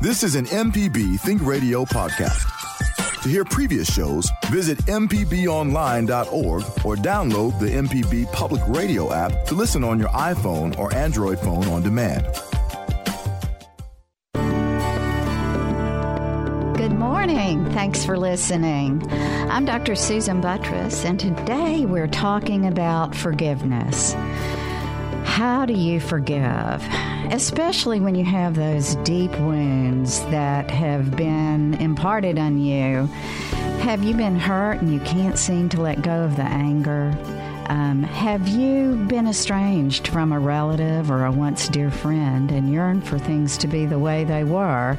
This is an MPB Think Radio podcast. To hear previous shows, visit MPBOnline.org or download the MPB Public Radio app to listen on your iPhone or Android phone on demand. Good morning. Thanks for listening. I'm Dr. Susan Buttross, and today we're talking about forgiveness. How do you forgive? Especially when you have those deep wounds that have been imparted on you. Have you been hurt and you can't seem to let go of the anger? Um, have you been estranged from a relative or a once dear friend and yearn for things to be the way they were?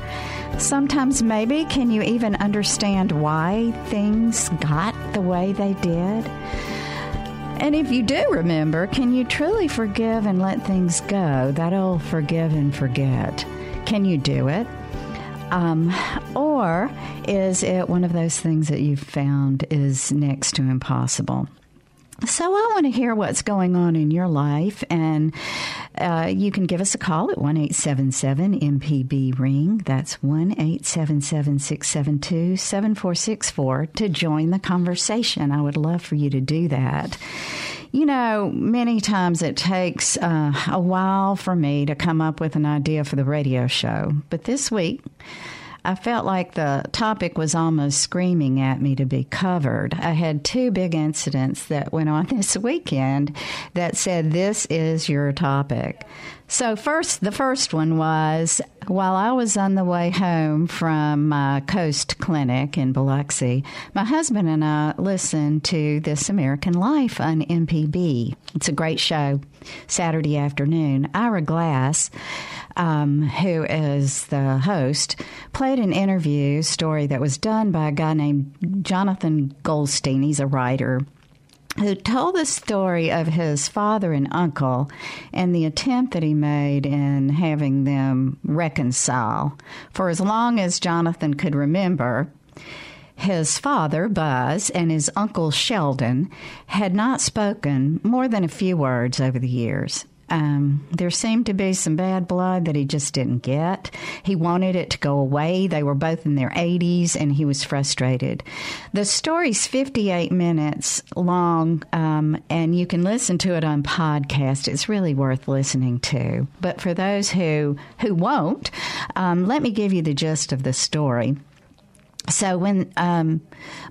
Sometimes, maybe, can you even understand why things got the way they did? And if you do remember, can you truly forgive and let things go? That old forgive and forget. Can you do it? Um, or is it one of those things that you've found is next to impossible? So I want to hear what's going on in your life, and uh, you can give us a call at one eight seven seven MPB ring. That's one eight seven seven six seven two seven four six four to join the conversation. I would love for you to do that. You know, many times it takes uh, a while for me to come up with an idea for the radio show, but this week. I felt like the topic was almost screaming at me to be covered. I had two big incidents that went on this weekend that said, This is your topic. So, first, the first one was while I was on the way home from my Coast Clinic in Biloxi, my husband and I listened to This American Life on MPB. It's a great show, Saturday afternoon. Ira Glass, um, who is the host, played an interview story that was done by a guy named Jonathan Goldstein. He's a writer who told the story of his father and uncle and the attempt that he made in having them reconcile. For as long as Jonathan could remember, his father, Buzz, and his uncle Sheldon had not spoken more than a few words over the years. Um, there seemed to be some bad blood that he just didn't get. He wanted it to go away. They were both in their 80s, and he was frustrated. The story's 58 minutes long, um, and you can listen to it on podcast. It's really worth listening to. But for those who who won't, um, let me give you the gist of the story. So when um,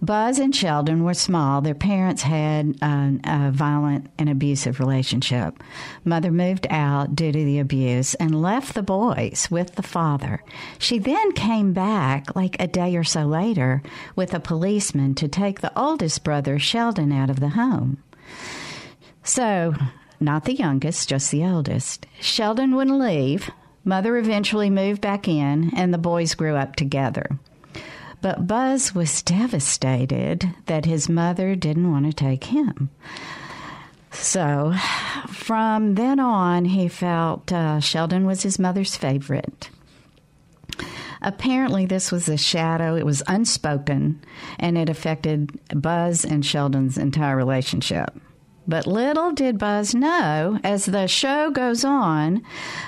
Buzz and Sheldon were small, their parents had a violent and abusive relationship. Mother moved out due to the abuse and left the boys with the father. She then came back like a day or so later with a policeman to take the oldest brother, Sheldon, out of the home. So, not the youngest, just the eldest. Sheldon wouldn't leave. Mother eventually moved back in, and the boys grew up together. But Buzz was devastated that his mother didn't want to take him. So from then on, he felt uh, Sheldon was his mother's favorite. Apparently, this was a shadow. It was unspoken, and it affected Buzz and Sheldon's entire relationship. But little did Buzz know, as the show goes on,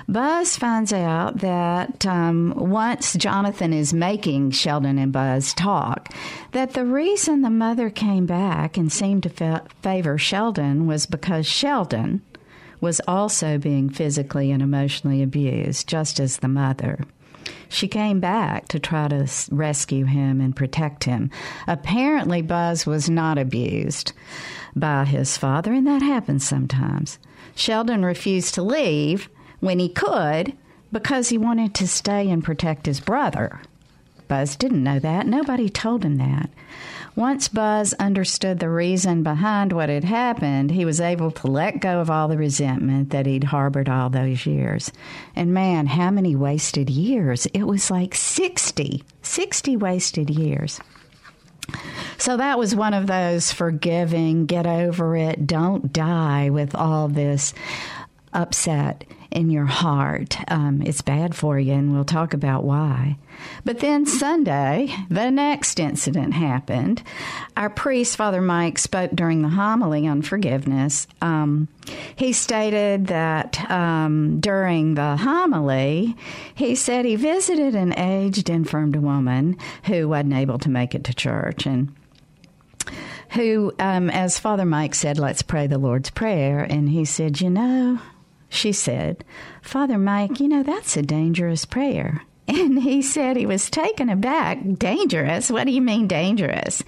Buzz finds out that um, once Jonathan is making Sheldon and Buzz talk, that the reason the mother came back and seemed to fa- favor Sheldon was because Sheldon was also being physically and emotionally abused, just as the mother. She came back to try to rescue him and protect him. Apparently, Buzz was not abused by his father, and that happens sometimes. Sheldon refused to leave when he could because he wanted to stay and protect his brother. Buzz didn't know that. Nobody told him that. Once Buzz understood the reason behind what had happened, he was able to let go of all the resentment that he'd harbored all those years. And man, how many wasted years? It was like 60, 60 wasted years. So that was one of those forgiving, get over it, don't die with all this upset. In your heart. Um, it's bad for you, and we'll talk about why. But then Sunday, the next incident happened. Our priest, Father Mike, spoke during the homily on forgiveness. Um, he stated that um, during the homily, he said he visited an aged, infirmed woman who wasn't able to make it to church. And who, um, as Father Mike said, let's pray the Lord's Prayer. And he said, You know, she said, Father Mike, you know, that's a dangerous prayer. And he said he was taken aback. Dangerous? What do you mean dangerous?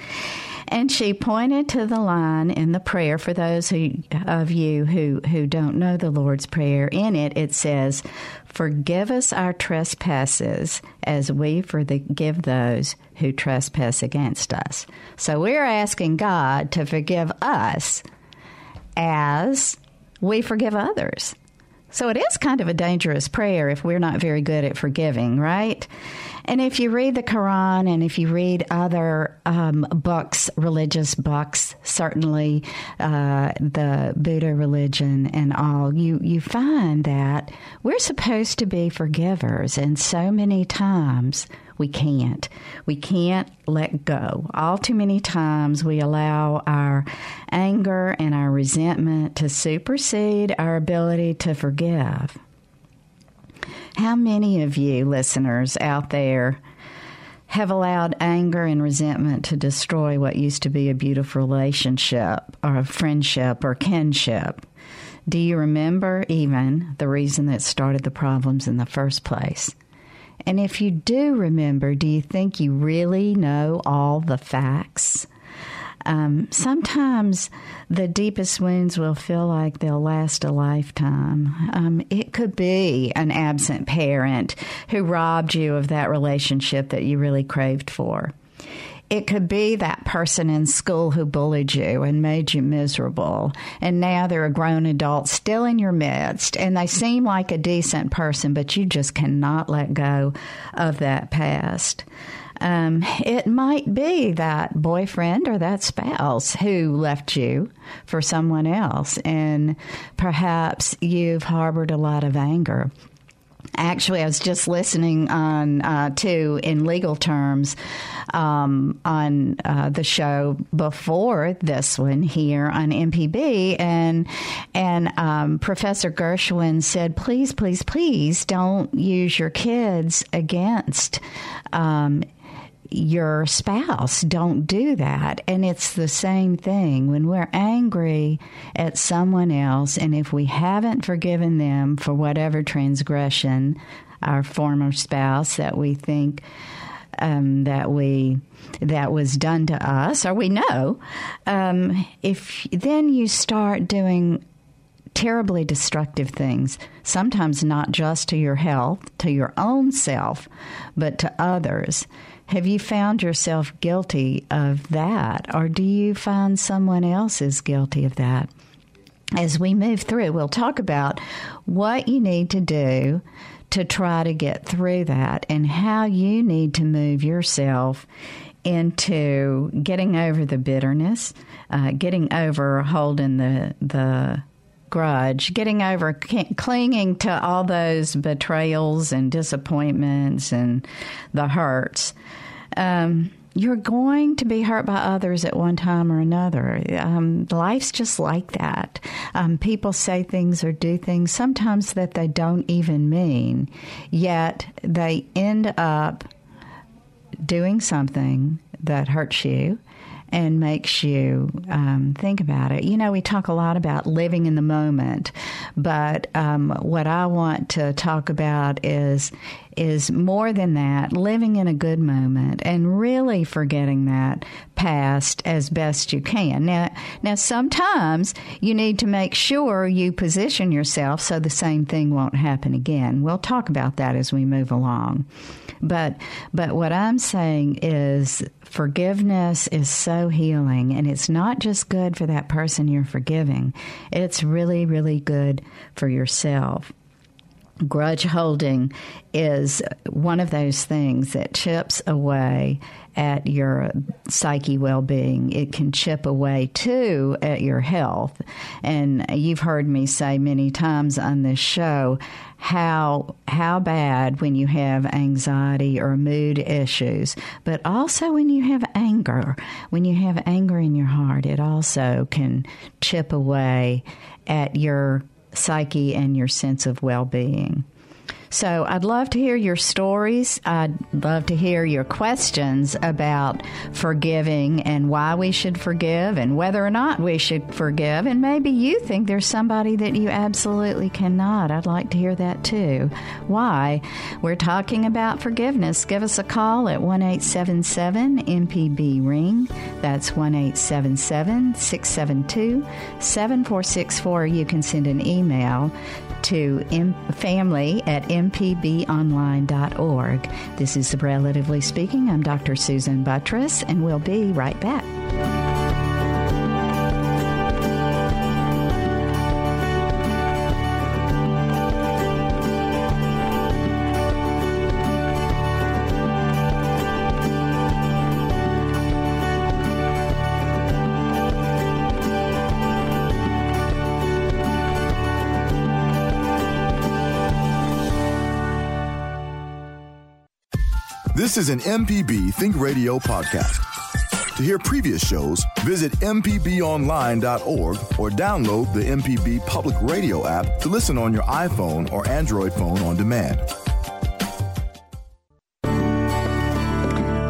And she pointed to the line in the prayer for those who, of you who, who don't know the Lord's Prayer. In it, it says, Forgive us our trespasses as we forgive those who trespass against us. So we're asking God to forgive us as we forgive others. So it is kind of a dangerous prayer if we're not very good at forgiving, right? And if you read the Quran and if you read other um, books, religious books, certainly uh, the Buddha religion and all, you, you find that we're supposed to be forgivers. And so many times we can't. We can't let go. All too many times we allow our anger and our resentment to supersede our ability to forgive. How many of you listeners out there have allowed anger and resentment to destroy what used to be a beautiful relationship or a friendship or kinship? Do you remember even the reason that started the problems in the first place? And if you do remember, do you think you really know all the facts? Um, sometimes the deepest wounds will feel like they'll last a lifetime. Um, it could be an absent parent who robbed you of that relationship that you really craved for. It could be that person in school who bullied you and made you miserable. And now they're a grown adult still in your midst and they seem like a decent person, but you just cannot let go of that past. Um, it might be that boyfriend or that spouse who left you for someone else, and perhaps you've harbored a lot of anger. Actually, I was just listening on uh, to in legal terms um, on uh, the show before this one here on MPB, and and um, Professor Gershwin said, "Please, please, please, don't use your kids against." Um, your spouse. Don't do that. And it's the same thing when we're angry at someone else, and if we haven't forgiven them for whatever transgression, our former spouse that we think um, that we that was done to us, or we know, um, if then you start doing terribly destructive things, sometimes not just to your health, to your own self, but to others. Have you found yourself guilty of that, or do you find someone else is guilty of that? As we move through, we'll talk about what you need to do to try to get through that and how you need to move yourself into getting over the bitterness, uh, getting over holding the the grudge, getting over clinging to all those betrayals and disappointments and the hurts. Um, you're going to be hurt by others at one time or another. Um, life's just like that. Um, people say things or do things sometimes that they don't even mean, yet they end up doing something that hurts you and makes you um, think about it. You know, we talk a lot about living in the moment, but um, what I want to talk about is is more than that, living in a good moment and really forgetting that past as best you can. Now, now sometimes you need to make sure you position yourself so the same thing won't happen again. We'll talk about that as we move along. But but what I'm saying is forgiveness is so healing and it's not just good for that person you're forgiving. It's really really good for yourself. Grudge holding is one of those things that chips away at your psyche well being. It can chip away too at your health. And you've heard me say many times on this show how how bad when you have anxiety or mood issues, but also when you have anger. When you have anger in your heart, it also can chip away at your psyche and your sense of well being. So I'd love to hear your stories. I'd love to hear your questions about forgiving and why we should forgive and whether or not we should forgive. And maybe you think there's somebody that you absolutely cannot. I'd like to hear that too. Why? We're talking about forgiveness. Give us a call at 1 877 MPB Ring. That's 1 877 672 7464. You can send an email to M- family at mpbonline.org. This is Relatively Speaking. I'm Dr. Susan Buttross, and we'll be right back. This is an MPB Think Radio podcast. To hear previous shows, visit MPBOnline.org or download the MPB Public Radio app to listen on your iPhone or Android phone on demand.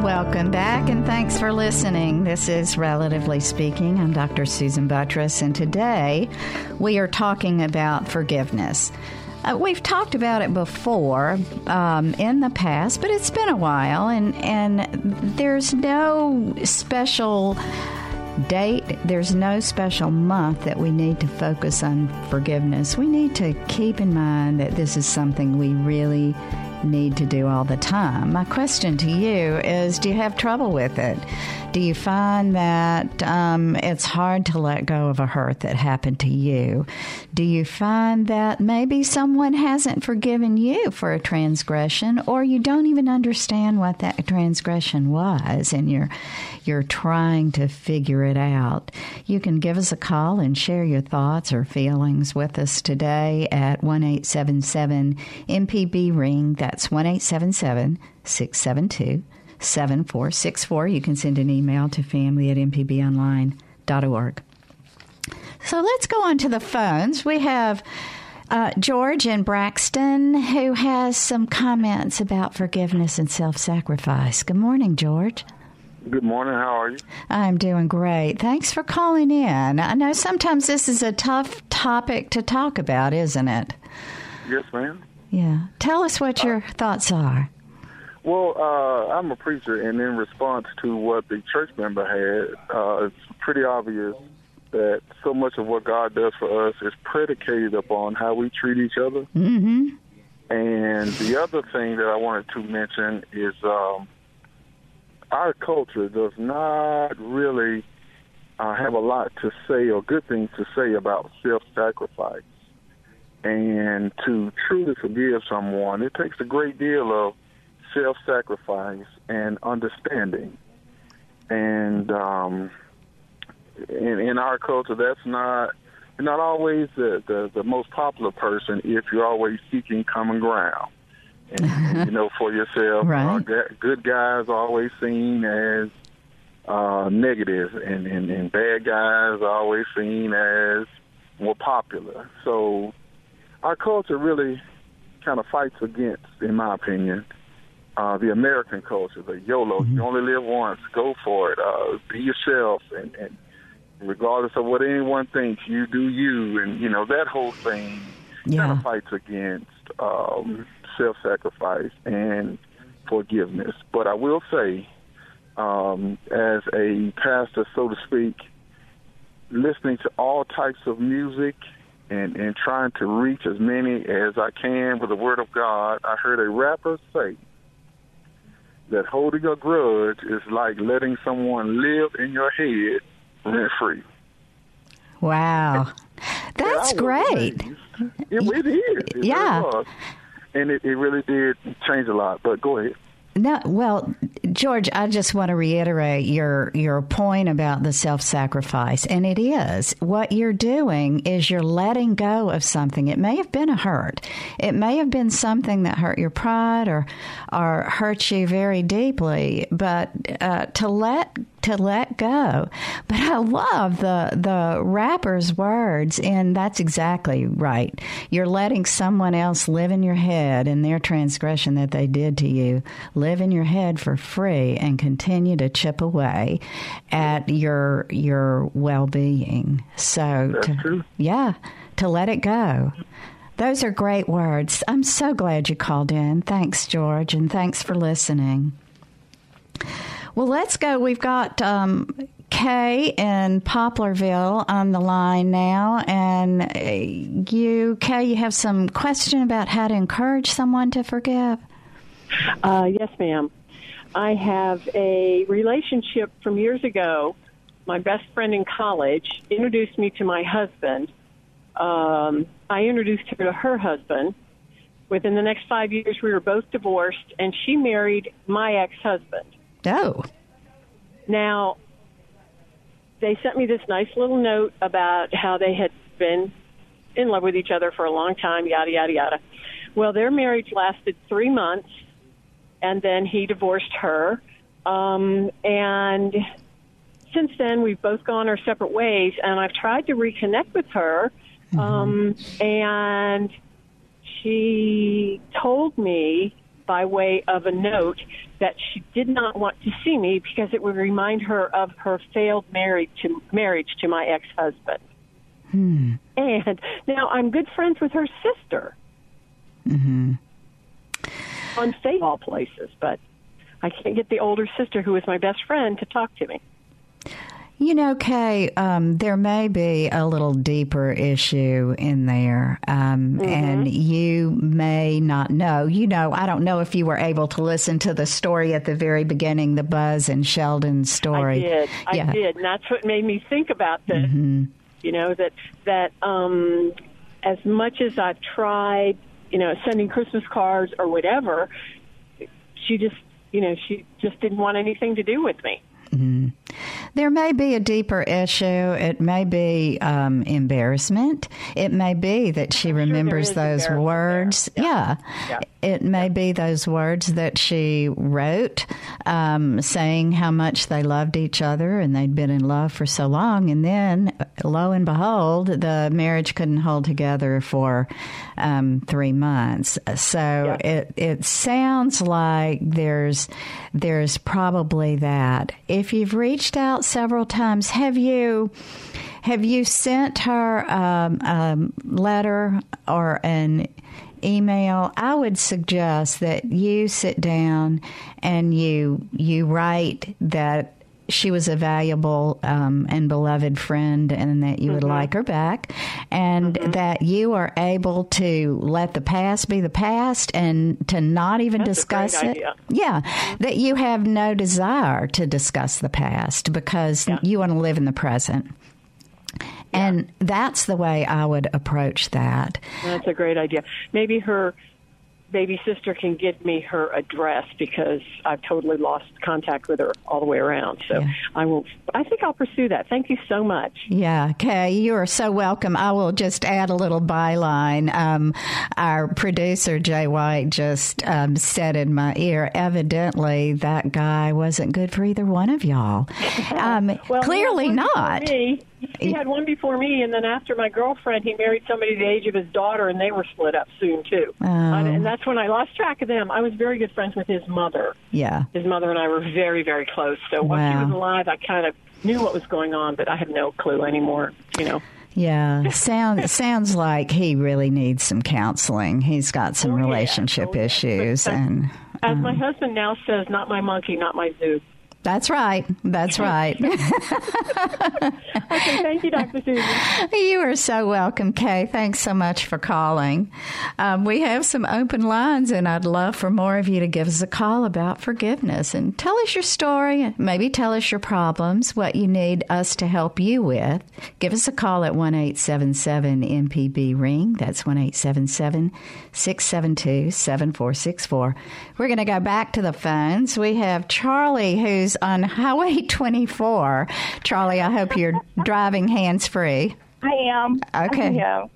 Welcome back and thanks for listening. This is Relatively Speaking. I'm Dr. Susan Buttross, and today we are talking about forgiveness. Uh, we've talked about it before um, in the past, but it's been a while, and and there's no special date. There's no special month that we need to focus on forgiveness. We need to keep in mind that this is something we really need to do all the time. My question to you is Do you have trouble with it? Do you find that um, it's hard to let go of a hurt that happened to you? Do you find that maybe someone hasn't forgiven you for a transgression, or you don't even understand what that transgression was, and you're you're trying to figure it out? You can give us a call and share your thoughts or feelings with us today at one eight seven seven MPB ring. That's one eight seven seven six seven two. 7464. You can send an email to family at mpbonline.org. So let's go on to the phones. We have uh, George in Braxton who has some comments about forgiveness and self sacrifice. Good morning, George. Good morning. How are you? I'm doing great. Thanks for calling in. I know sometimes this is a tough topic to talk about, isn't it? Yes, ma'am. Yeah. Tell us what your thoughts are. Well, uh, I'm a preacher, and in response to what the church member had, uh, it's pretty obvious that so much of what God does for us is predicated upon how we treat each other. Mm-hmm. And the other thing that I wanted to mention is um, our culture does not really uh, have a lot to say or good things to say about self-sacrifice. And to truly forgive someone, it takes a great deal of self sacrifice and understanding. And um, in, in our culture, that's not not always the, the, the most popular person if you're always seeking common ground. And, and you know, for yourself, right. uh, good guys are always seen as uh, negative, and, and, and bad guys are always seen as more popular. So our culture really kind of fights against, in my opinion, uh, the American culture, the YOLO, mm-hmm. you only live once, go for it, uh, be yourself, and, and regardless of what anyone thinks, you do you, and you know that whole thing yeah. kind of fights against um, self-sacrifice and forgiveness. But I will say, um, as a pastor, so to speak, listening to all types of music and, and trying to reach as many as I can with the Word of God, I heard a rapper say that holding a grudge is like letting someone live in your head rent free. Wow. That's great. It, it is. It yeah. really and it, it really did change a lot. But go ahead. No, well, George, I just want to reiterate your your point about the self-sacrifice, and it is what you're doing is you're letting go of something. It may have been a hurt, it may have been something that hurt your pride or or hurt you very deeply, but uh, to let to let go. But I love the the rapper's words, and that's exactly right. You're letting someone else live in your head in their transgression that they did to you, live in your head for free, and continue to chip away at your your well being. So, That's to, true. yeah, to let it go. Those are great words. I'm so glad you called in. Thanks, George, and thanks for listening. Well, let's go. We've got um, Kay in Poplarville on the line now, and uh, you, Kay, you have some question about how to encourage someone to forgive. Uh, yes, ma'am. I have a relationship from years ago. My best friend in college introduced me to my husband. Um, I introduced her to her husband. Within the next five years, we were both divorced, and she married my ex husband. Oh, Now, they sent me this nice little note about how they had been in love with each other for a long time, yada, yada, yada. Well, their marriage lasted three months, and then he divorced her. Um, and since then, we've both gone our separate ways, and I've tried to reconnect with her. Um, and she told me by way of a note that she did not want to see me because it would remind her of her failed marriage to marriage to my ex-husband. And now I'm good friends with her sister. Mm-hmm. On Facebook, all places, but I can't get the older sister, who is my best friend, to talk to me. You know, Kay, um, there may be a little deeper issue in there, um, and you may not know. You know, I don't know if you were able to listen to the story at the very beginning, the Buzz and Sheldon story. I did. I yeah. did, and that's what made me think about this. Mm-hmm. You know that that um, as much as I've tried, you know, sending Christmas cards or whatever, she just, you know, she just didn't want anything to do with me. There may be a deeper issue. It may be um, embarrassment. It may be that she remembers those words. Yeah. Yeah. It may be those words that she wrote um, saying how much they loved each other and they'd been in love for so long. And then, lo and behold, the marriage couldn't hold together for um, three months. So it, it sounds like there's, there's probably that. If you've reached out several times, have you have you sent her um, a letter or an email? I would suggest that you sit down and you you write that she was a valuable um, and beloved friend and that you would Mm-hmm. like her back and that you are able to let the past be the past and to not even That's discuss it idea. yeah, that you have no desire to discuss the past because Yeah. you want to live in the present. And that's the way I would approach that. That's a great idea. Maybe her baby sister can give me her address because I've totally lost contact with her all the way around. So Yeah. I will. I think I'll pursue that. Thank you so much. Yeah, Kay, you are so welcome. I will just add a little byline. Um, our producer, Jay White, just um, said in my ear, evidently that guy wasn't good for either one of y'all. Um, Well, clearly not. Me. He had one before me, and then after my girlfriend, he married somebody the age of his daughter, and they were split up soon too. Oh. And, and that's when I lost track of them. I was very good friends with his mother. Yeah. His mother and I were very, very close. So while she was alive, I kind of knew what was going on, but I have no clue anymore. You know. Yeah, sound, sounds like he really needs some counseling. He's got some Oh, yeah. relationship Oh, yeah. issues, But, and As my um, husband now says, not my monkey, not my zoo. That's right. That's right. okay, thank you, Dr. Susan. You are so welcome, Kay. Thanks so much for calling. Um, we have some open lines, and I'd love for more of you to give us a call about forgiveness and tell us your story, and maybe tell us your problems, what you need us to help you with. Give us a call at 1 877 MPB Ring. That's 1 877 672 7464. We're going to go back to the phones. We have Charlie, who's on Highway 24. Charlie, I hope you're driving hands free. I am. Okay. I.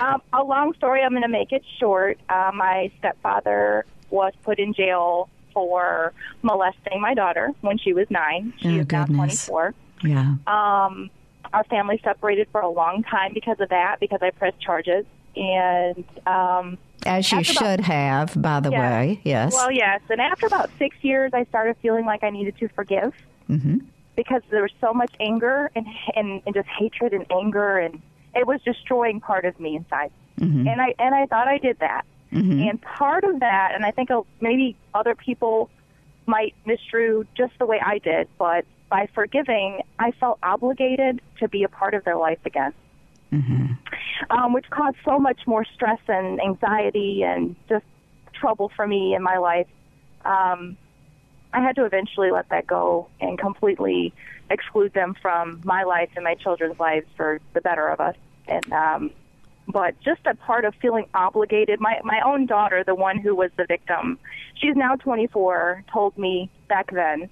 Um, a long story. I'm going to make it short. Uh, my stepfather was put in jail for molesting my daughter when she was nine. She oh, is goodness. now 24. Yeah. Um, our family separated for a long time because of that, because I pressed charges. And um, as you should about, have, by the way, yes. Well, yes. And after about six years, I started feeling like I needed to forgive mm-hmm. because there was so much anger and, and and just hatred and anger, and it was destroying part of me inside. Mm-hmm. And I and I thought I did that. Mm-hmm. And part of that, and I think maybe other people might misdrew just the way I did, but by forgiving, I felt obligated to be a part of their life again mm-hmm. um, which caused so much more stress and anxiety and just trouble for me in my life. Um, I had to eventually let that go and completely exclude them from my life and my children's lives for the better of us. And um, but just a part of feeling obligated. My my own daughter, the one who was the victim, she's now 24, told me back then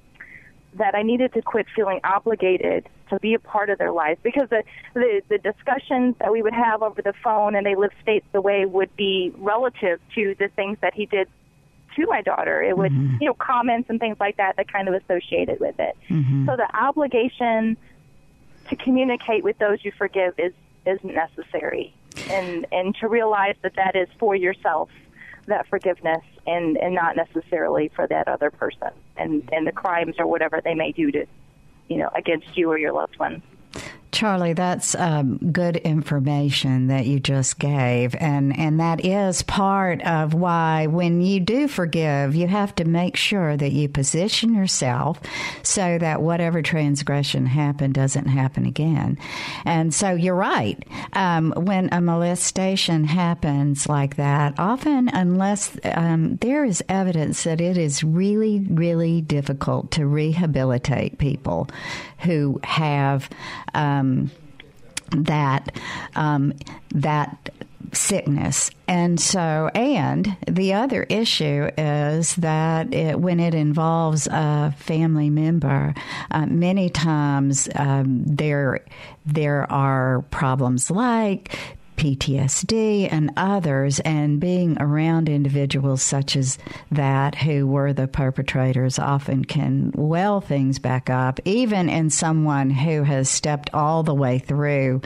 that I needed to quit feeling obligated to be a part of their lives because the, the the discussions that we would have over the phone and they lived states away would be relative to the things that he did to my daughter. It would mm-hmm. you know comments and things like that that kind of associated with it. Mm-hmm. So the obligation to communicate with those you forgive is is necessary, and and to realize that that is for yourself that forgiveness and and not necessarily for that other person and and the crimes or whatever they may do to you know against you or your loved ones Charlie, that's um, good information that you just gave, and and that is part of why when you do forgive, you have to make sure that you position yourself so that whatever transgression happened doesn't happen again. And so you're right. Um, when a molestation happens like that, often unless um, there is evidence that it is really, really difficult to rehabilitate people who have um, that um, that sickness. And so, and the other issue is that it, when it involves a family member, uh, many times um, there there are problems like PTSD and others, and being around individuals such as that who were the perpetrators often can well things back up, even in someone who has stepped all the way through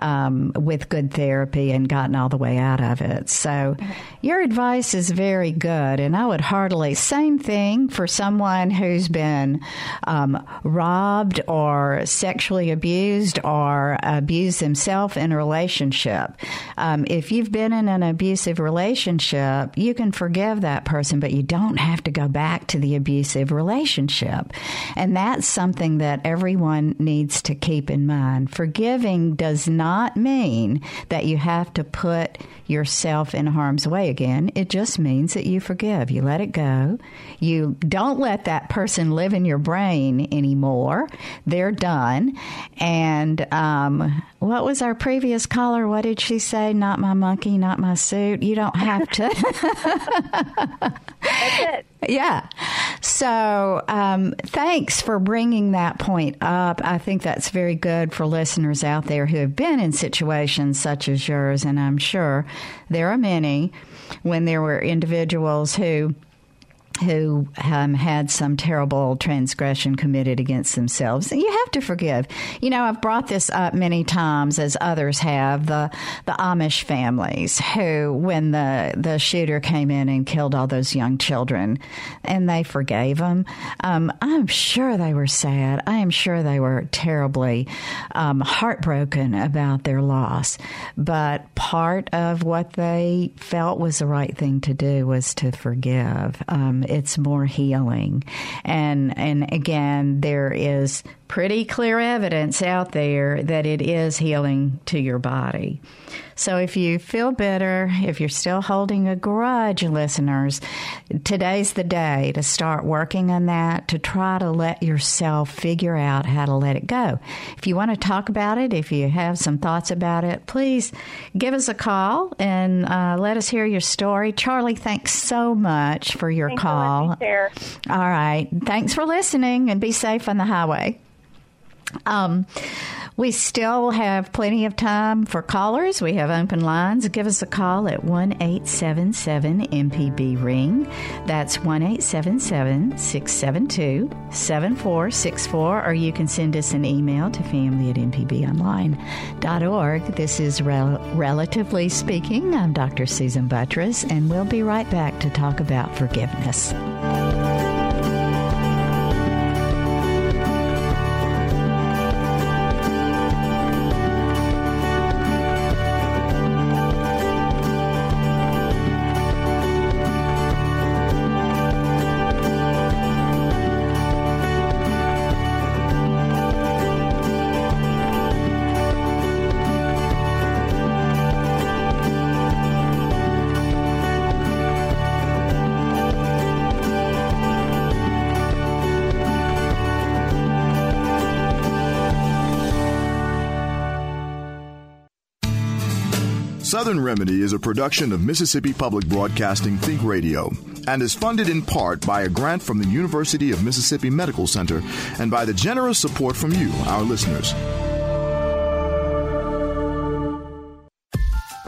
um, with good therapy and gotten all the way out of it. So, your advice is very good, and I would heartily same thing for someone who's been um, robbed or sexually abused or abused himself in a relationship. Um, if you've been in an abusive relationship, you can forgive that person, but you don't have to go back to the abusive relationship. And that's something that everyone needs to keep in mind. Forgiving does not mean that you have to put yourself in harm's way again. It just means that you forgive. You let it go. You don't let that person live in your brain anymore. They're done. And um, what was our previous caller? What did she say? Not my monkey, not my suit. You don't have to. That's it. Yeah. So um, thanks for bringing that point up. I think that's very good for listeners out there who have been in situations such as yours, and I'm sure there are many when there were individuals who who um, had some terrible transgression committed against themselves. You have to forgive. You know, I've brought this up many times, as others have. The the Amish families who, when the the shooter came in and killed all those young children, and they forgave them. Um, I'm sure they were sad. I am sure they were terribly um, heartbroken about their loss. But part of what they felt was the right thing to do was to forgive. Um, it's more healing. And and again, there is pretty clear evidence out there that it is healing to your body. So if you feel bitter, if you're still holding a grudge, listeners, today's the day to start working on that, to try to let yourself figure out how to let it go. If you want to talk about it, if you have some thoughts about it, please give us a call and uh, let us hear your story. Charlie, thanks so much for your Thanks call. For All right. Thanks for listening and be safe on the highway. Um, we still have plenty of time for callers. We have open lines. Give us a call at 1 877 MPB Ring. That's 1 877 672 7464. Or you can send us an email to family at mpbonline.org. This is Rel- Relatively Speaking. I'm Dr. Susan Buttross, and we'll be right back to talk about forgiveness. Southern Remedy is a production of Mississippi Public Broadcasting Think Radio and is funded in part by a grant from the University of Mississippi Medical Center and by the generous support from you, our listeners.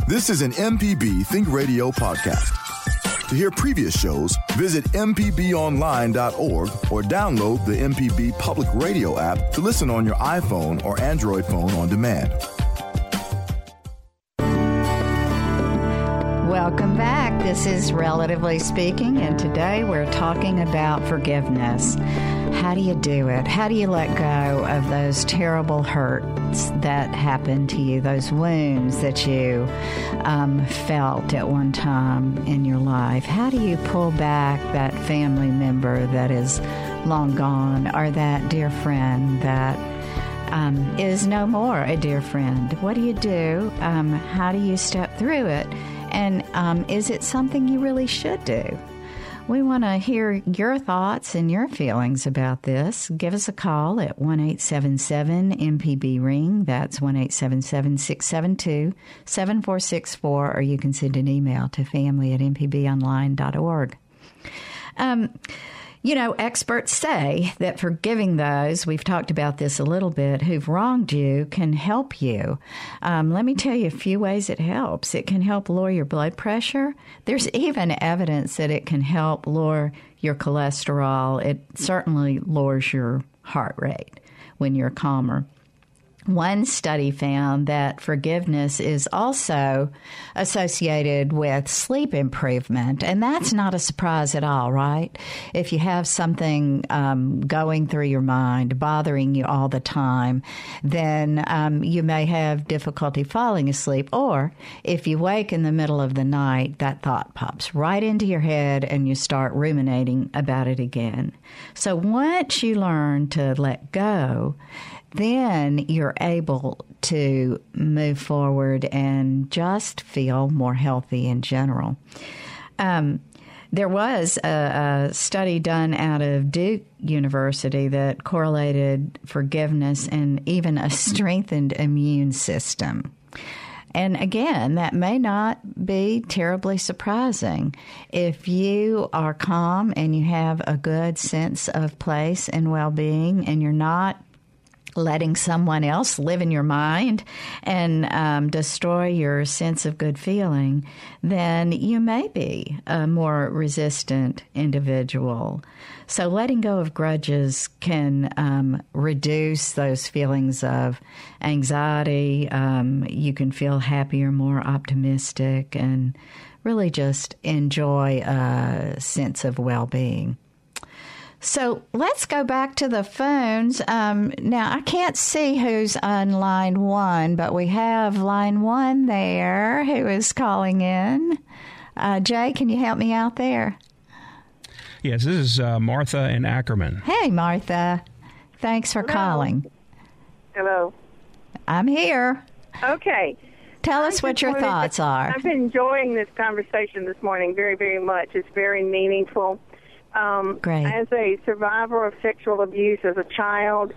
This is an MPB Think Radio podcast. To hear previous shows, visit MPBOnline.org or download the MPB Public Radio app to listen on your iPhone or Android phone on demand. Welcome back. This is Relatively Speaking, and today we're talking about forgiveness. How do you do it? How do you let go of those terrible hurts that happened to you, those wounds that you um, felt at one time in your life? How do you pull back that family member that is long gone or that dear friend that um, is no more a dear friend? What do you do? Um, how do you step through it? And um, is it something you really should do? We want to hear your thoughts and your feelings about this. Give us a call at 1 877 MPB Ring. That's 1 877 672 7464, or you can send an email to family at mpbonline.org. Um, you know, experts say that forgiving those, we've talked about this a little bit, who've wronged you can help you. Um, let me tell you a few ways it helps. It can help lower your blood pressure. There's even evidence that it can help lower your cholesterol. It certainly lowers your heart rate when you're calmer. One study found that forgiveness is also associated with sleep improvement, and that's not a surprise at all, right? If you have something um, going through your mind, bothering you all the time, then um, you may have difficulty falling asleep, or if you wake in the middle of the night, that thought pops right into your head and you start ruminating about it again. So once you learn to let go, then you're able to move forward and just feel more healthy in general. Um, there was a, a, study done out of Duke University that correlated forgiveness and even a strengthened immune system. And again, that may not be terribly surprising. If you are calm and you have a good sense of place and well being, and you're not letting someone else live in your mind and um, destroy your sense of good feeling, then you may be a more resistant individual. So, letting go of grudges can um, reduce those feelings of anxiety. Um, you can feel happier, more optimistic, and really just enjoy a sense of well being. So let's go back to the phones. Um, now, I can't see who's on line one, but we have line one there who is calling in. Uh, Jay, can you help me out there? Yes, this is uh, Martha in Ackerman. Hey, Martha. Thanks for Hello. calling. Hello. I'm here. Okay. Tell I us what your wanted to- thoughts are. I've been enjoying this conversation this morning very, very much. It's very meaningful. Um, Great. As a survivor of sexual abuse as a child,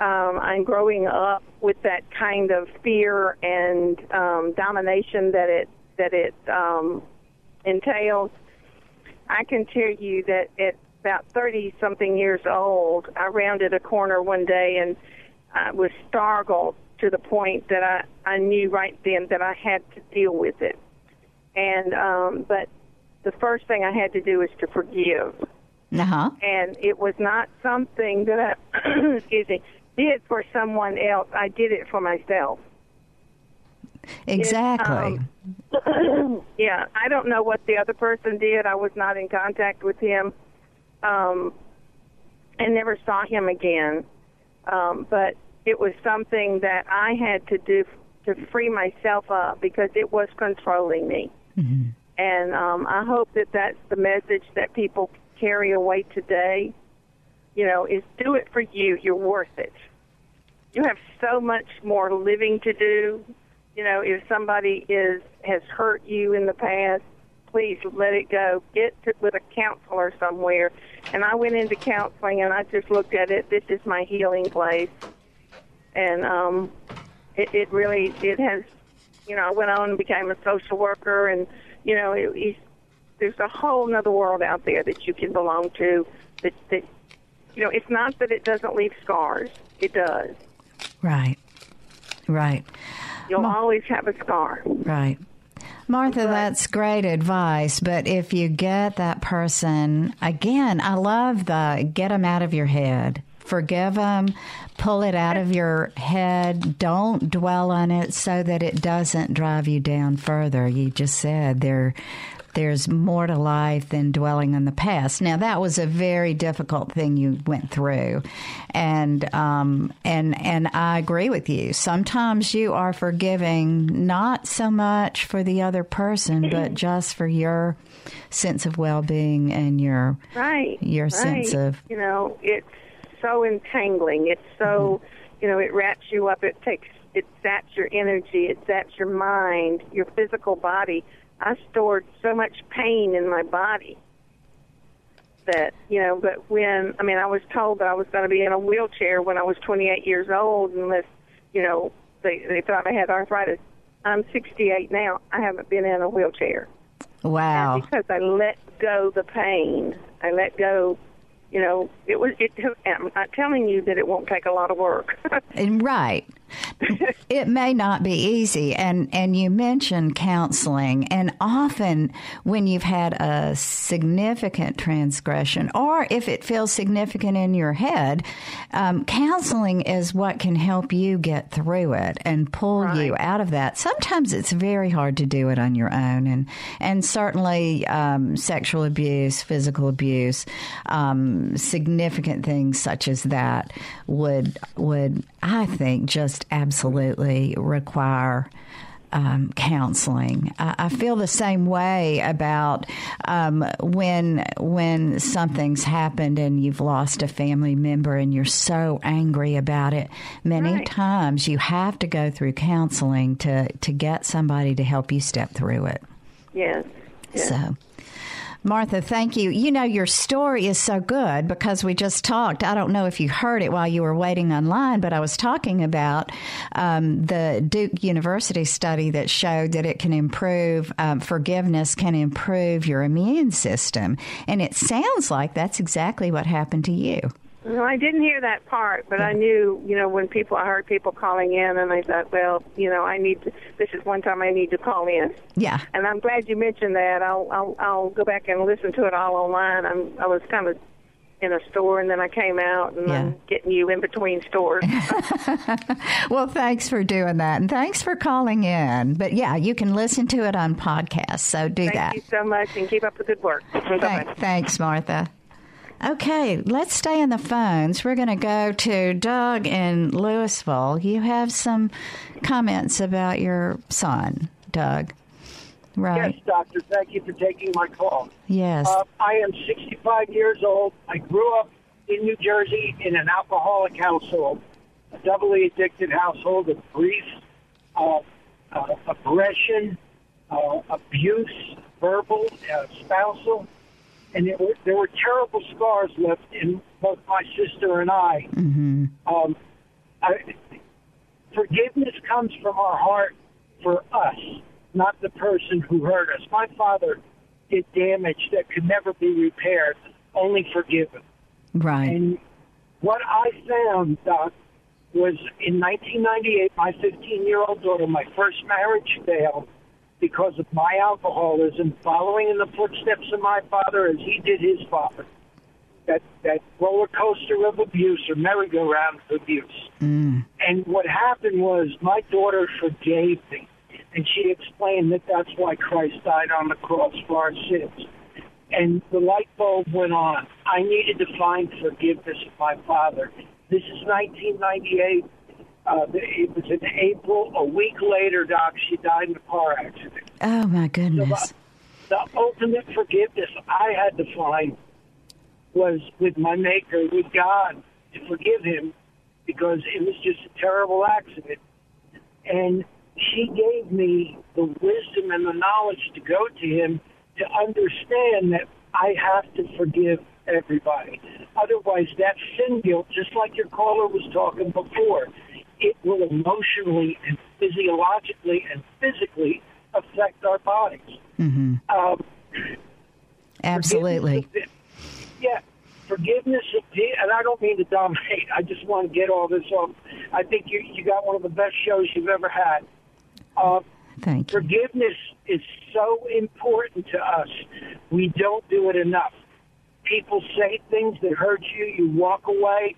um, I'm growing up with that kind of fear and um, domination that it that it um, entails. I can tell you that at about 30 something years old, I rounded a corner one day and I was startled to the point that I, I knew right then that I had to deal with it. And, um, but the first thing I had to do is to forgive. Uh huh. And it was not something that I, excuse me, did for someone else. I did it for myself. Exactly. um, yeah, I don't know what the other person did. I was not in contact with him, um, and never saw him again. Um, but it was something that I had to do to free myself up because it was controlling me. And um, I hope that that's the message that people carry away today. You know, is do it for you. You're worth it. You have so much more living to do. You know, if somebody is has hurt you in the past, please let it go. Get to, with a counselor somewhere. And I went into counseling and I just looked at it. This is my healing place. And um, it, it really it has. You know, I went on and became a social worker, and you know, it, it's, there's a whole other world out there that you can belong to. That that you know, it's not that it doesn't leave scars. It does. Right. Right. You'll always have a scar. Right. Martha, that's great advice. But if you get that person, again, I love the get them out of your head. Forgive them, pull it out of your head. Don't dwell on it so that it doesn't drive you down further. You just said there. There's more to life than dwelling on the past. Now that was a very difficult thing you went through, and um, and and I agree with you. Sometimes you are forgiving not so much for the other person, but just for your sense of well-being and your Right. your right. sense of you know, it's so entangling. It's so mm-hmm. you know, it wraps you up. It takes it zaps your energy. It zaps your mind, your physical body. I stored so much pain in my body that you know. But when I mean, I was told that I was going to be in a wheelchair when I was 28 years old, unless you know they they thought I had arthritis. I'm 68 now. I haven't been in a wheelchair. wow. And because I let go the pain. I let go. You know, it was. It. I'm not telling you that it won't take a lot of work. And right. It may not be easy and and you mentioned counseling and often when you've had a significant transgression or if it feels significant in your head um, counseling is what can help you get through it and pull you out of that. Sometimes it's very hard to do it on your own and and certainly um, sexual abuse physical abuse um, significant things such as that would would I think just absolutely require um, counseling. I, I feel the same way about um, when when something's happened and you've lost a family member and you're so angry about it. Many Right. times you have to go through counseling to to get somebody to help you step through it. yes. yes. So. Martha, thank you. You know, your story is so good because we just talked. I don't know if you heard it while you were waiting online, but I was talking about um, the Duke University study that showed that it can improve, um, forgiveness can improve your immune system. And it sounds like that's exactly what happened to you. No, I didn't hear that part, but I hmm. knew, you know, when people, I heard people calling in, and I thought, well, you know, I need to. This is one time I need to call in, Yeah. and I'm glad you mentioned that. I'll, I'll, I'll go back and listen to it all online. I'm, I was kind of in a store, and then I came out, and Yeah. I'm getting you in between stores. Well, thanks for doing that. And thanks for calling in. But yeah, you can listen to it on podcast. So do Thank that. Thank you so much, and keep up the good work. Thank, thanks, Martha. Okay, let's stay on the phones. We're going to go to Doug in Louisville. You have some comments about your son, Doug. Right. Yes, doctor. Thank you for taking my call. Yes. Uh, I am 65 years old. I grew up in New Jersey in an alcoholic household, a doubly addicted household of grief, uh, uh, aggression, uh, abuse, verbal, uh, spousal, and it were, there were terrible scars left in both my sister and I. mm-hmm. Um, I, forgiveness comes from our heart for us, not the person who hurt us. My father did damage that could never be repaired, only forgiven. Right. And what I found, Doc, was in 1998, my 15 year old daughter, my first marriage failed because of my alcoholism, following in the footsteps of my father as he did his father. That, that roller coaster of abuse or merry-go-round of abuse. Mm. And what happened was my daughter forgave me. And she explained that that's why Christ died on the cross for our sins. And the light bulb went on. I needed to find forgiveness of my father. This is 1998. Uh, it was in April. A week later, Doc, she died in a car accident. Oh my So goodness. the, the ultimate forgiveness I had to find was with my Maker, with God, to forgive him because it was just a terrible accident. And she gave me the wisdom and the knowledge to go to him to understand that I have to forgive everybody. Otherwise, that sin guilt, just like your caller was talking before, it will emotionally and physiologically and physically affect our bodies. hmm Um, Absolutely. forgiveness of- Yeah, forgiveness, of, and I don't mean to dominate. I just want to get all this off. I think you you got one of the best shows you've ever had. Uh, Thank you. forgiveness is so important to us. We don't do it enough. People say things that hurt you. You walk away.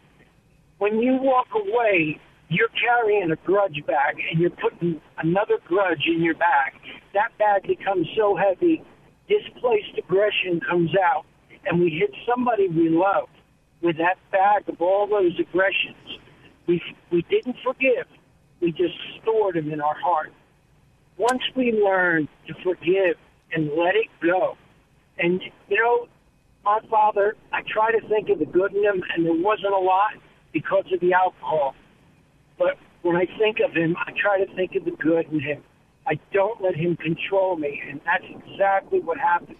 When you walk away, you're carrying a grudge bag and you're putting another grudge in your bag. That bag becomes so heavy, displaced aggression comes out, and we hit somebody we love with that bag of all those aggressions. We we didn't forgive. We just stored them in our heart. Once we learn to forgive and let it go, and you know, my father, I try to think of the good in him, and there wasn't a lot because of the alcohol. But when I think of him, I try to think of the good in him. I don't let him control me, and that's exactly what happens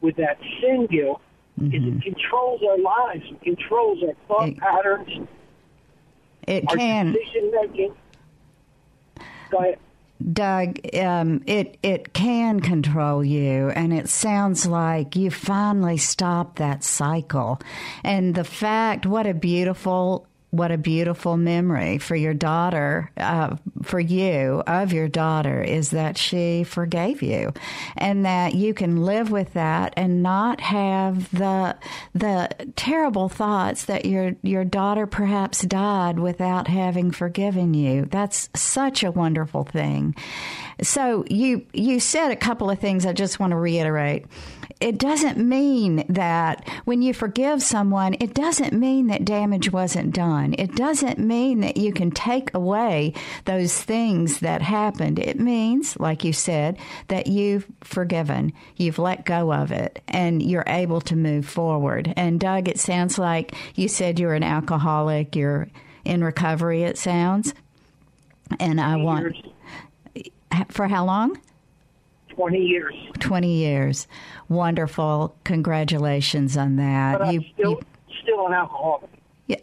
with that sin guilt. Is it controls our lives, it controls our thought It- patterns, It our can. decision making. Go ahead. Doug, um, it it can control you, and it sounds like you finally stopped that cycle. And the fact, what a beautiful, what a beautiful memory for your daughter, uh, for you of your daughter, is that she forgave you, and that you can live with that and not have the the terrible thoughts that your your daughter perhaps died without having forgiven you. That's such a wonderful thing. So you you said a couple of things I just want to reiterate. It doesn't mean that when you forgive someone, it doesn't mean that damage wasn't done. It doesn't mean that you can take away those things that happened. It means, like you said, that you've forgiven, you've let go of it, and you're able to move forward. And Doug, it sounds like you said you're an alcoholic, you're in recovery, it sounds. And I want, for how long? 20 years. 20 years. Wonderful. Congratulations on that. But I'm still, you- still an alcoholic.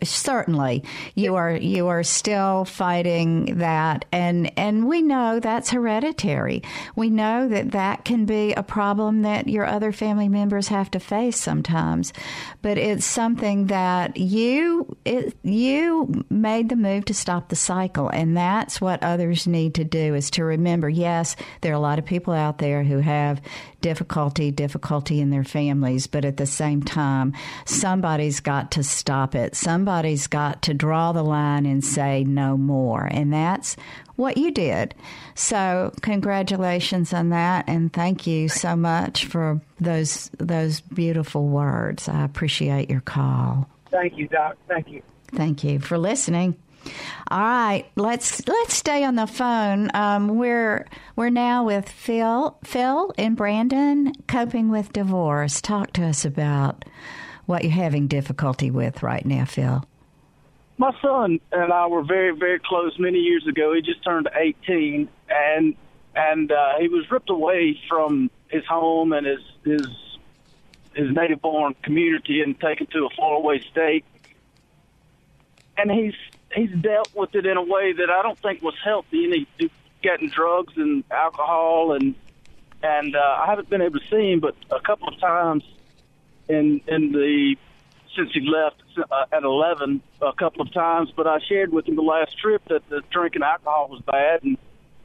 Certainly, you are you are still fighting that, and and we know that's hereditary. We know that that can be a problem that your other family members have to face sometimes, but it's something that you it, you made the move to stop the cycle, and that's what others need to do is to remember. Yes, there are a lot of people out there who have difficulty difficulty in their families, but at the same time, somebody's got to stop it. Somebody's got to draw the line and say no more. And that's what you did. So, congratulations on that and thank you so much for those those beautiful words. I appreciate your call. Thank you, Doc. Thank you. Thank you for listening. All right, let's let's stay on the phone. Um, we're we're now with Phil. Phil and Brandon coping with divorce. Talk to us about what you're having difficulty with right now, Phil. My son and I were very very close many years ago. He just turned 18, and and uh, he was ripped away from his home and his his his native born community and taken to a faraway state. And he's he's dealt with it in a way that I don't think was healthy. And he's getting drugs and alcohol, and and uh, I haven't been able to see him, but a couple of times in in the since he left uh, at 11 a couple of times. But I shared with him the last trip that the drinking alcohol was bad, and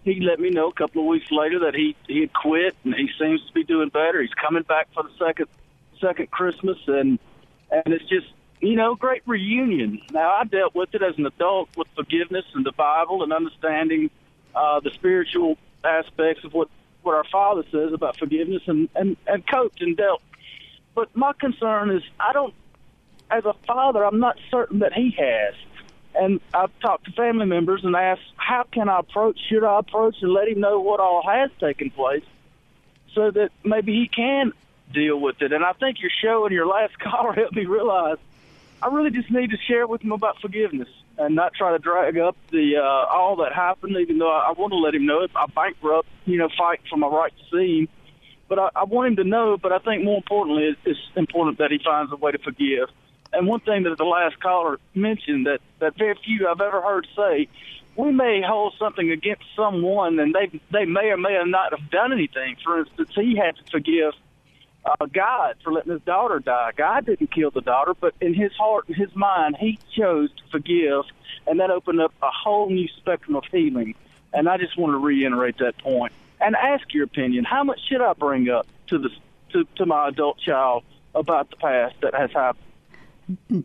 he let me know a couple of weeks later that he he had quit, and he seems to be doing better. He's coming back for the second second Christmas, and and it's just you know, great reunion. Now, I dealt with it as an adult with forgiveness and the Bible and understanding uh, the spiritual aspects of what, what our Father says about forgiveness and, and, and coped and dealt. But my concern is I don't, as a father, I'm not certain that he has. And I've talked to family members and asked, how can I approach, should I approach and let him know what all has taken place so that maybe he can deal with it. And I think your show and your last caller helped me realize – I really just need to share with him about forgiveness and not try to drag up the uh, all that happened. Even though I, I want to let him know it, I bankrupt, you know, fight for my right to see him. But I, I want him to know. But I think more importantly, it's, it's important that he finds a way to forgive. And one thing that the last caller mentioned that that very few I've ever heard say, we may hold something against someone, and they they may or may not have done anything. For instance, he had to forgive uh, God for letting his daughter die. God didn't kill the daughter, but in his heart and his mind, he chose to forgive, and that opened up a whole new spectrum of healing. And I just want to reiterate that point and ask your opinion. How much should I bring up to the to, to my adult child about the past that has happened?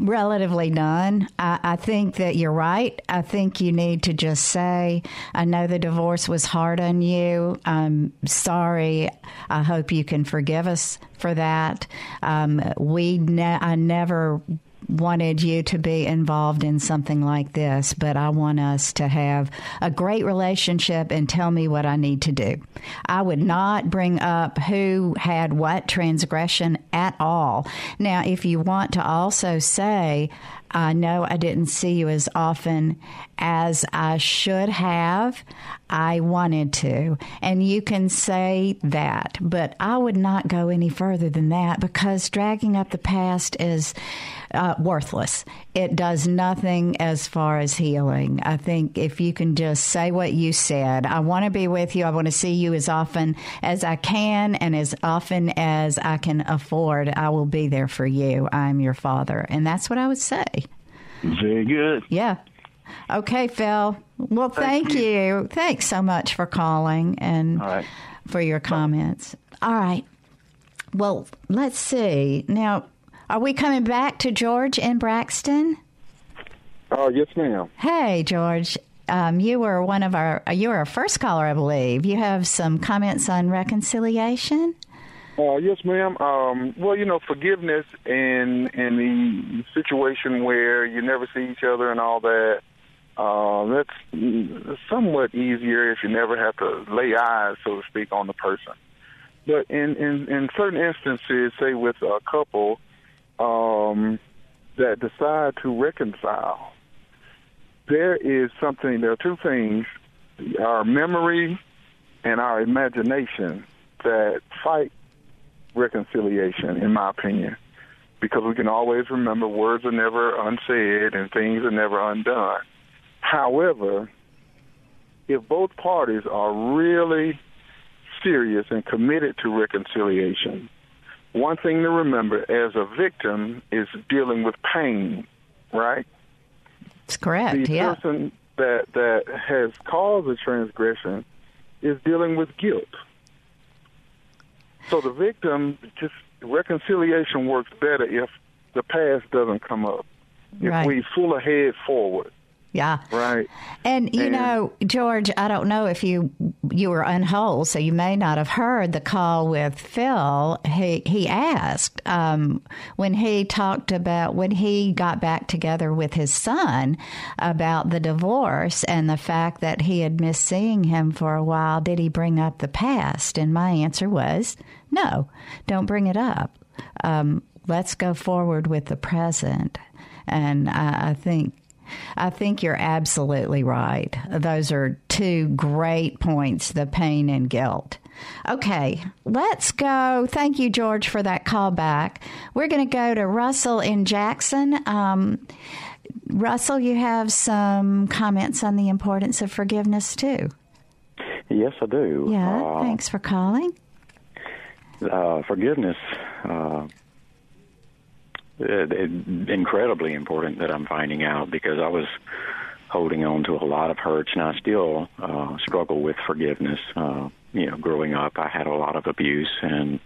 Relatively none. I, I, think that you're right. I think you need to just say, I know the divorce was hard on you. I'm sorry. I hope you can forgive us for that. Um, we, ne- I never wanted you to be involved in something like this, but I want us to have a great relationship and tell me what I need to do. I would not bring up who had what transgression at all. Now, if you want to also say, I know I didn't see you as often as I should have. I wanted to. And you can say that, but I would not go any further than that because dragging up the past is uh, worthless. It does nothing as far as healing. I think if you can just say what you said, I want to be with you. I want to see you as often as I can and as often as I can afford. I will be there for you. I'm your father. And that's what I would say. Very good. Yeah. Okay, Phil. Well, thank, thank you. you. Thanks so much for calling and right. for your comments. All right. Well, let's see. Now, are we coming back to George in Braxton? Oh, uh, yes, ma'am. Hey, George. Um, you were one of our. You were our first caller, I believe. You have some comments on reconciliation. Uh, yes, ma'am. Um, well, you know, forgiveness in in the situation where you never see each other and all that. Uh, that's somewhat easier if you never have to lay eyes, so to speak, on the person. But in in, in certain instances, say with a couple um, that decide to reconcile, there is something. There are two things: our memory and our imagination that fight reconciliation, in my opinion, because we can always remember words are never unsaid and things are never undone. However, if both parties are really serious and committed to reconciliation, one thing to remember as a victim is dealing with pain, right? That's correct. The yeah. person that that has caused the transgression is dealing with guilt. So the victim just reconciliation works better if the past doesn't come up. If right. we full ahead forward Yeah. Right. And you And- know, George, I don't know if you you were unwhole, so you may not have heard the call with Phil. He he asked um, when he talked about when he got back together with his son about the divorce and the fact that he had missed seeing him for a while. Did he bring up the past? And my answer was no. Don't bring it up. Um, let's go forward with the present. And I, I think I think you're absolutely right. Those are two great points the pain and guilt. Okay, let's go. Thank you, George, for that call back. We're going to go to Russell in Jackson. Um, Russell, you have some comments on the importance of forgiveness, too. Yes, I do. Yeah, Uh, thanks for calling. uh, forgiveness, uh, incredibly important that I'm finding out because I was holding on to a lot of hurts, and I still uh, struggle with forgiveness. Uh, you know, growing up, I had a lot of abuse and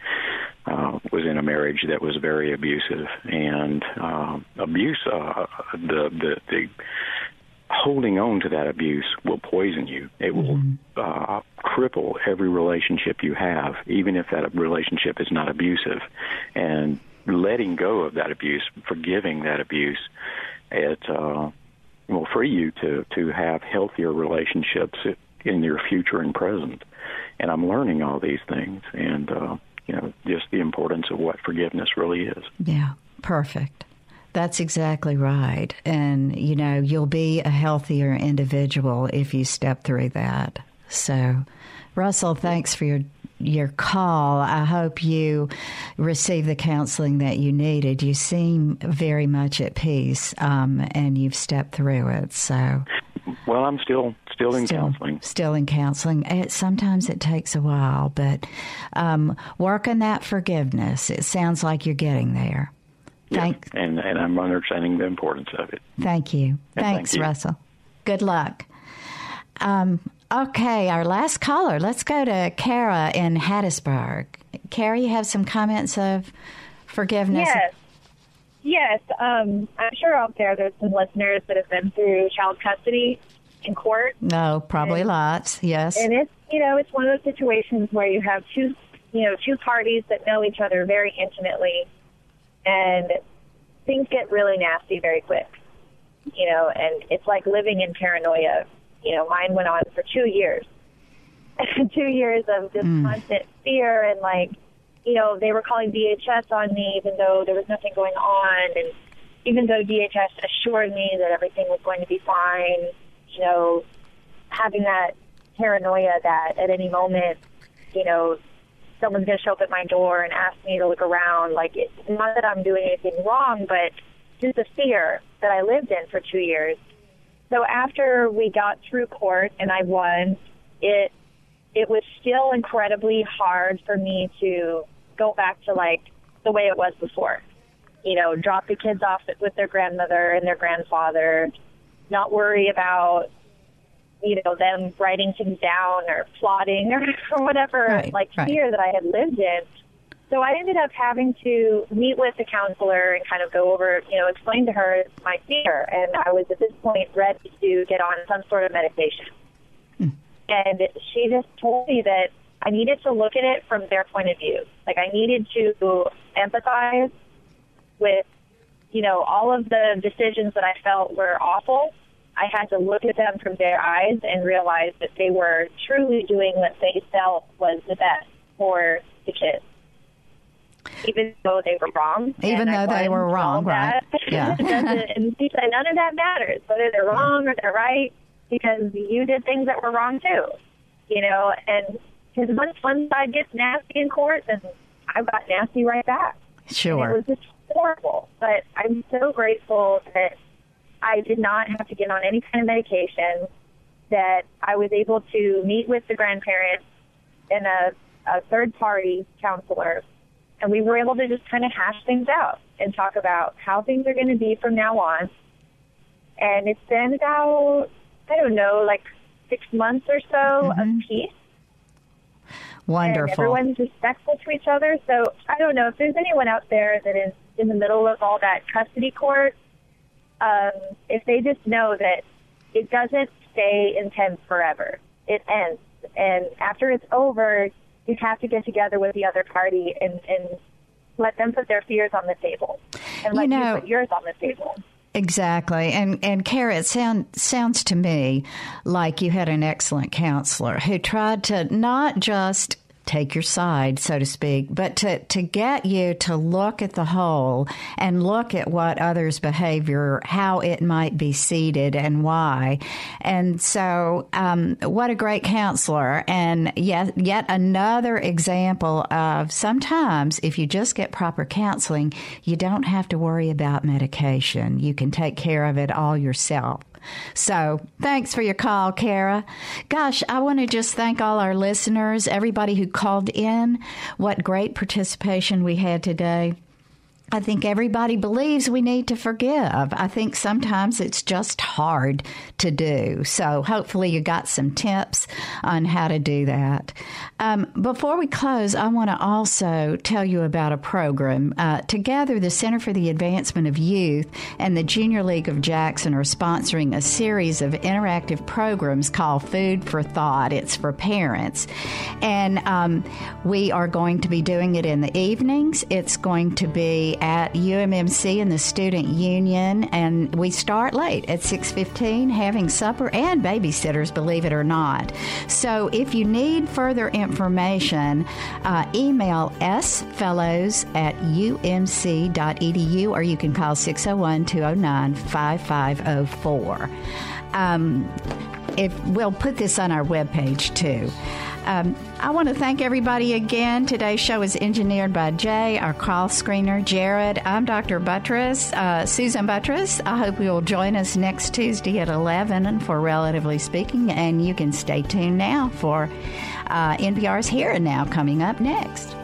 uh, was in a marriage that was very abusive, and uh, abuse, uh, the the the holding on to that abuse will poison you. It will uh, cripple every relationship you have, even if that relationship is not abusive. And letting go of that abuse, forgiving that abuse, it uh, will free you to to have healthier relationships in your future and present. And I'm learning all these things, and uh, you know, just the importance of what forgiveness really is. Yeah, perfect. That's exactly right. And, you know, you'll be a healthier individual if you step through that. So, Russell, thanks for your your call. I hope you received the counseling that you needed. You seem very much at peace, um, and you've stepped through it. So, Well, I'm still still in still, counseling. Still in counseling. It, sometimes it takes a while, but um, work on that forgiveness. It sounds like you're getting there. Thank, and and I'm understanding the importance of it. Thank you. Yeah, thank Thanks, you. Russell. Good luck. Um, okay, our last caller. Let's go to Kara in Hattiesburg. Kara, you have some comments of forgiveness? Yes. Yes. Um, I'm sure out there there's some listeners that have been through child custody in court. No, probably lots. Yes. And it's, you know, it's one of those situations where you have two, you know, two parties that know each other very intimately and things get really nasty very quick. You know, and it's like living in paranoia. You know, mine went on for two years. two years of just Mm. constant fear and like, you know, they were calling DHS on me even though there was nothing going on and even though DHS assured me that everything was going to be fine, you know, having that paranoia that at any moment, you know, someone's going to show up at my door and ask me to look around. Like, it's not that I'm doing anything wrong, but just the fear that I lived in for two years. So after we got through court and I won, it it was still incredibly hard for me to go back to like the way it was before. You know, drop the kids off with their grandmother and their grandfather, not worry about you know them writing things down or plotting or, whatever Right, like right. fear that I had lived in. So I ended up having to meet with the counselor and kind of go over, you know, explain to her my fear. And I was at this point ready to get on some sort of medication. Hmm. And she just told me that I needed to look at it from their point of view. Like I needed to empathize with, you know, all of the decisions that I felt were awful. I had to look at them from their eyes and realize that they were truly doing what they felt was the best for the kids. Even though they were wrong. Even though they were wrong, right. that. Yeah. And she said none of that matters, whether they're wrong or they're right, because you did things that were wrong too. You know, and because once one side gets nasty in court, then I got nasty right back. Sure. And it was just horrible. But I'm so grateful that I did not have to get on any kind of medication, that I was able to meet with the grandparents and a, a third party counselor, and we were able to just kind of hash things out and talk about how things are going to be from now on. And it's been about, I don't know, like six months or so of peace. And Wonderful. everyone's respectful to each other. So I don't know if there's anyone out there that is in the middle of all that custody court. Um, if they just know that it doesn't stay intense forever. It ends. And after it's over, you have to get together with the other party and, and let them put their fears on the table and let You know- you put yours on the table. Exactly. And and Kara, it sound, sounds to me like you had an excellent counselor who tried to not just take your side, so to speak, but to, to get you to look at the whole and look at what others' behavior, how it might be seeded and why. And so, um, what a great counselor. And yet, yet another example of sometimes if you just get proper counseling, you don't have to worry about medication. You can take care of it all yourself. So, thanks for your call, Kara. Gosh, I want to just thank all our listeners, everybody who called in. What great participation we had today. I think everybody believes we need to forgive. I think sometimes it's just hard to do. So hopefully you got some tips on how to do that. Um, before we close, I want to also tell you about a program. Uh, together, the Center for the Advancement of Youth and the Junior League of Jackson are sponsoring a series of interactive programs called Food for Thought. It's for parents. And um, we are going to be doing it in the evenings. It's going to be at UMMC in the Student Union, and we start late at 6:15, having supper and babysitters, believe it or not. So, if you need further information, uh, email sfellows at umc.edu, or you can call 601 209 5504. Um, if we'll put this on our webpage too. Um, I want to thank everybody again. Today's show is engineered by Jay, our call screener, Jared. I'm Dr. Buttross, uh, Susan Buttross. I hope you'll join us next Tuesday at 11 for Relatively Speaking, and you can stay tuned now for uh, NPR's Here and Now coming up next.